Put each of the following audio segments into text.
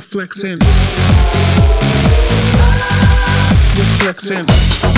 Flexing. You're flexing.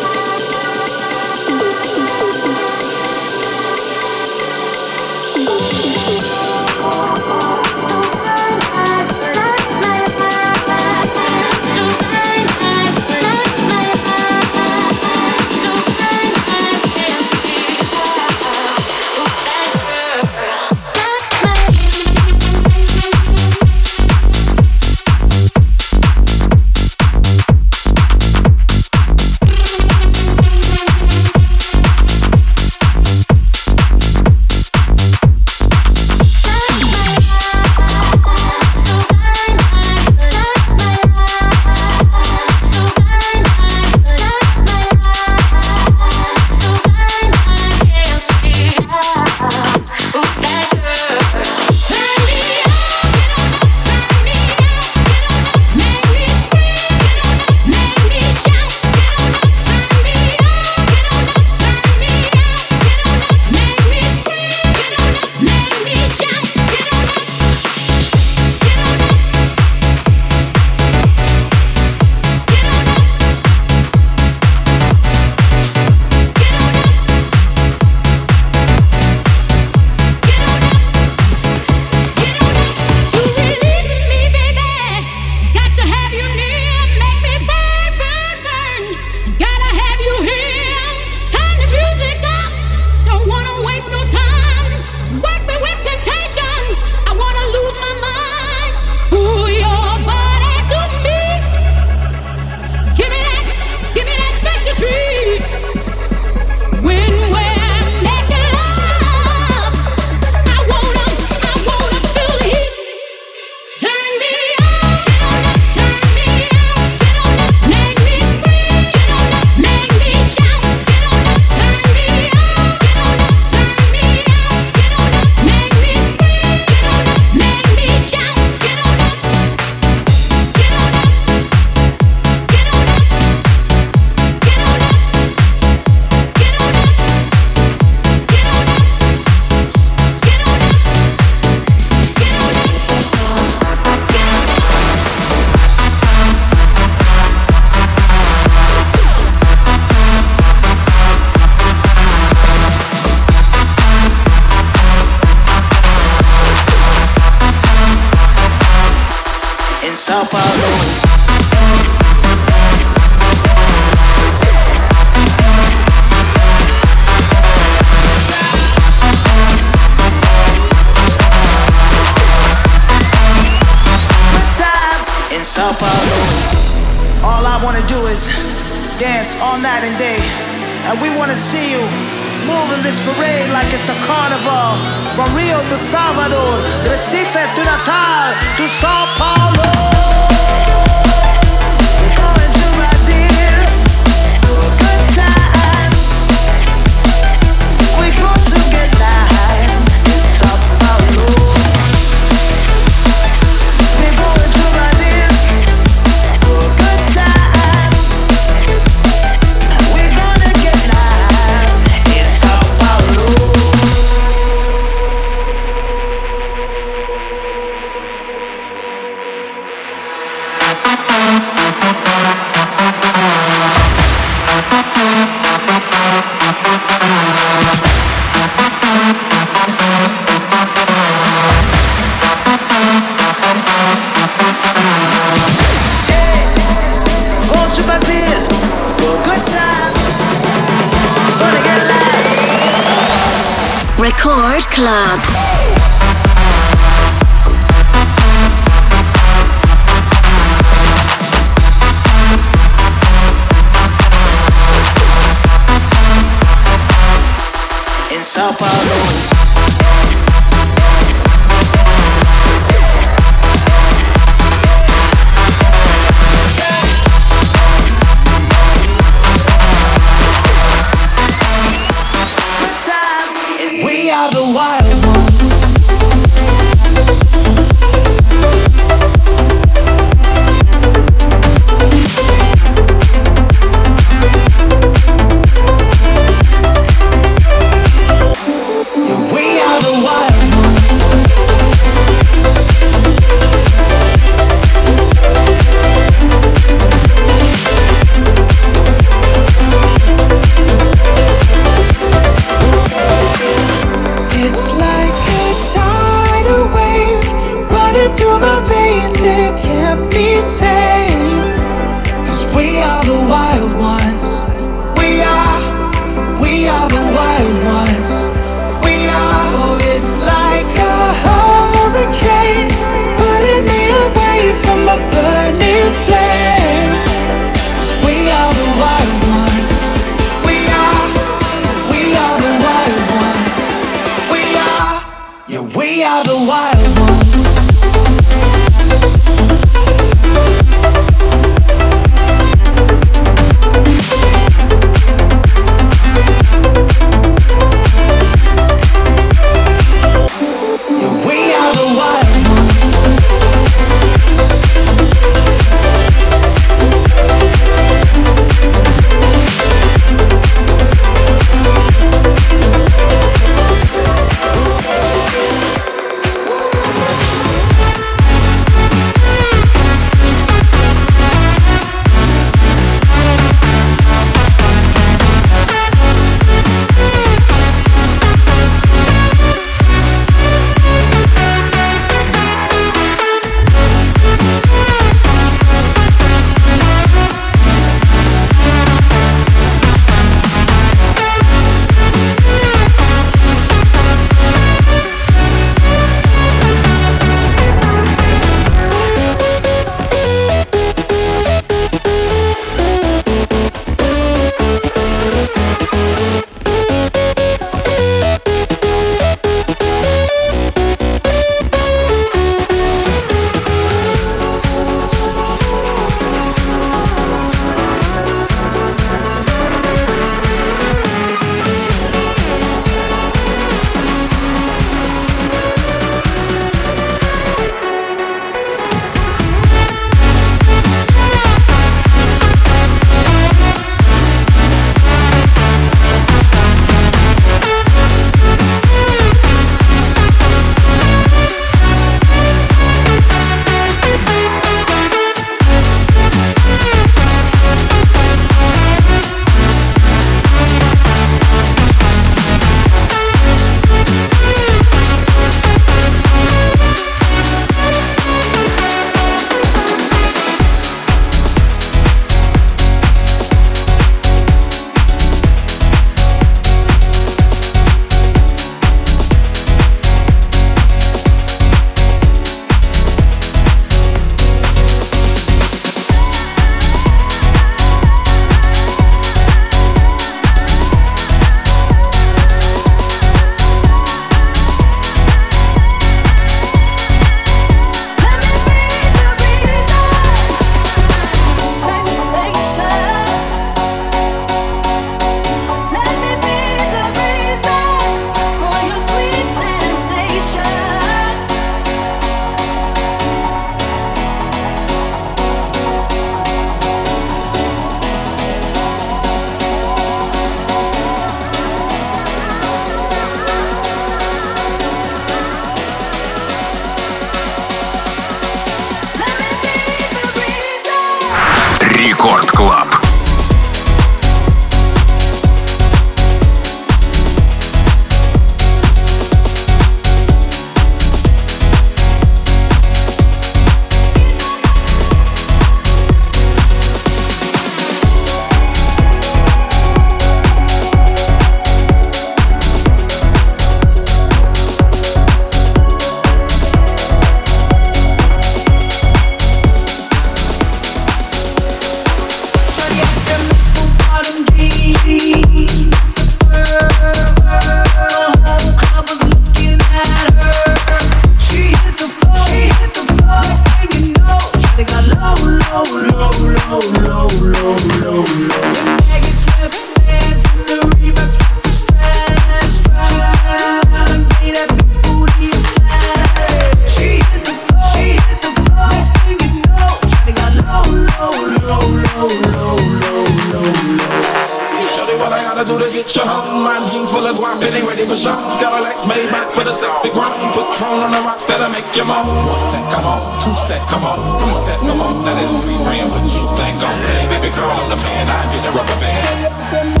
make you moan. One step, come on. Two steps, come on. Three steps, come on. Now there's three grand, but you think I'm playing? Baby girl, I'm the man. I get a rubber band.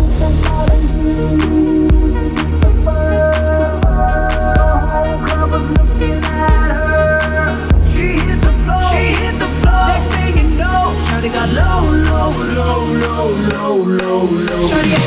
got low, low, low, low, low, low. Shawty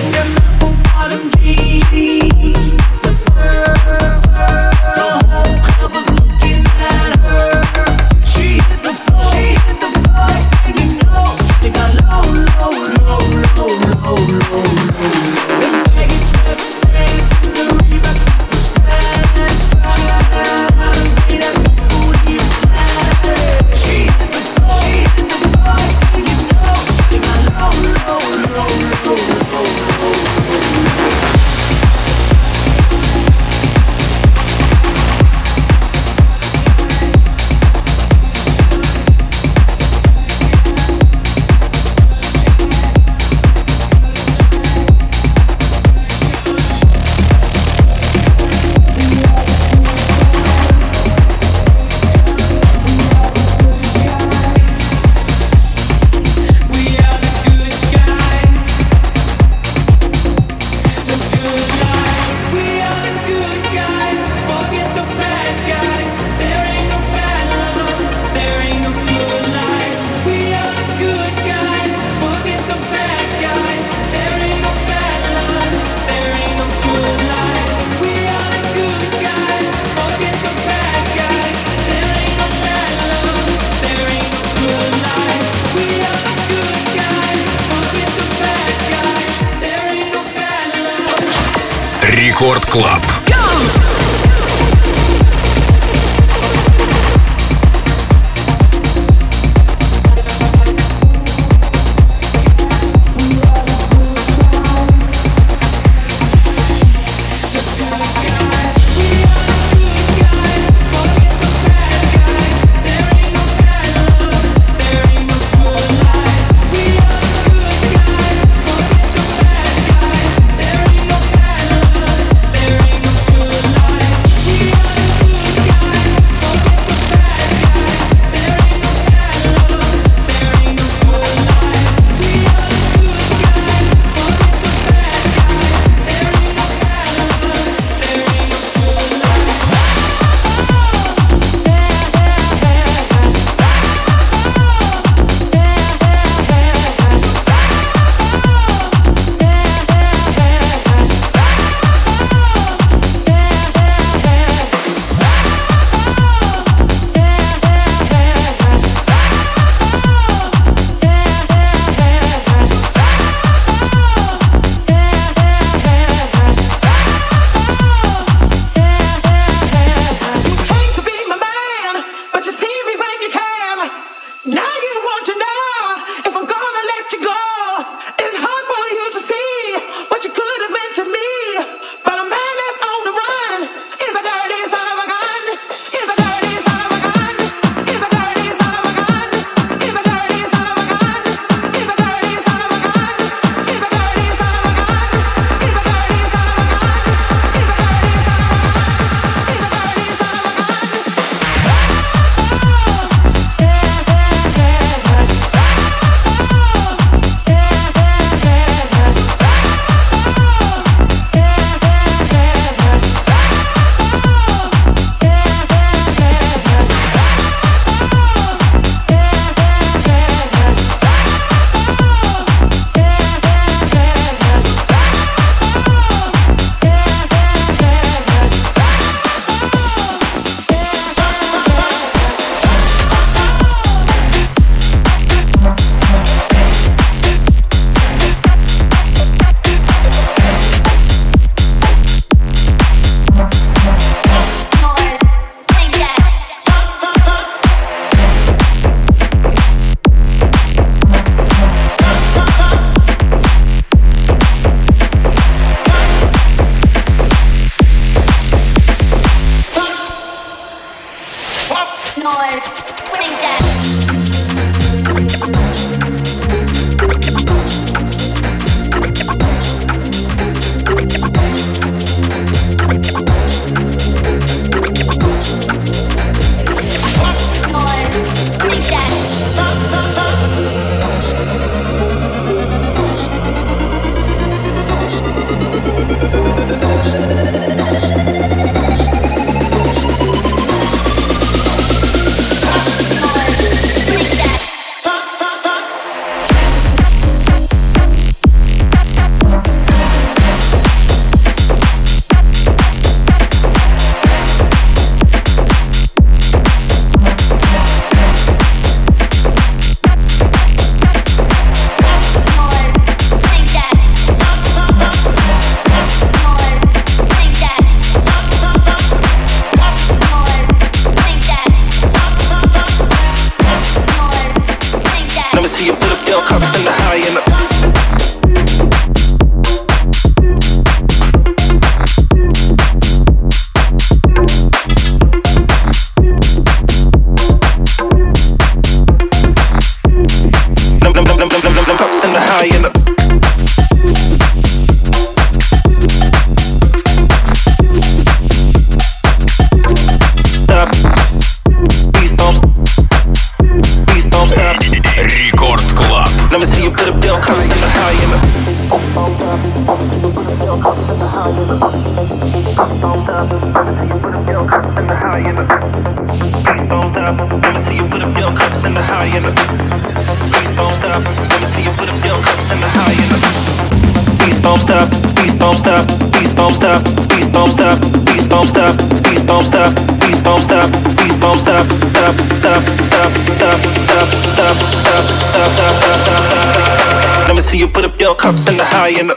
Let me see you put up your cups in the high and the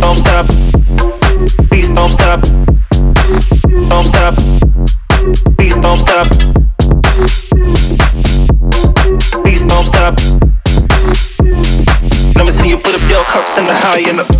Don't stop. Please don't stop. Don't stop. Please don't stop. Please don't stop. Let me see you put up your cups in the high and the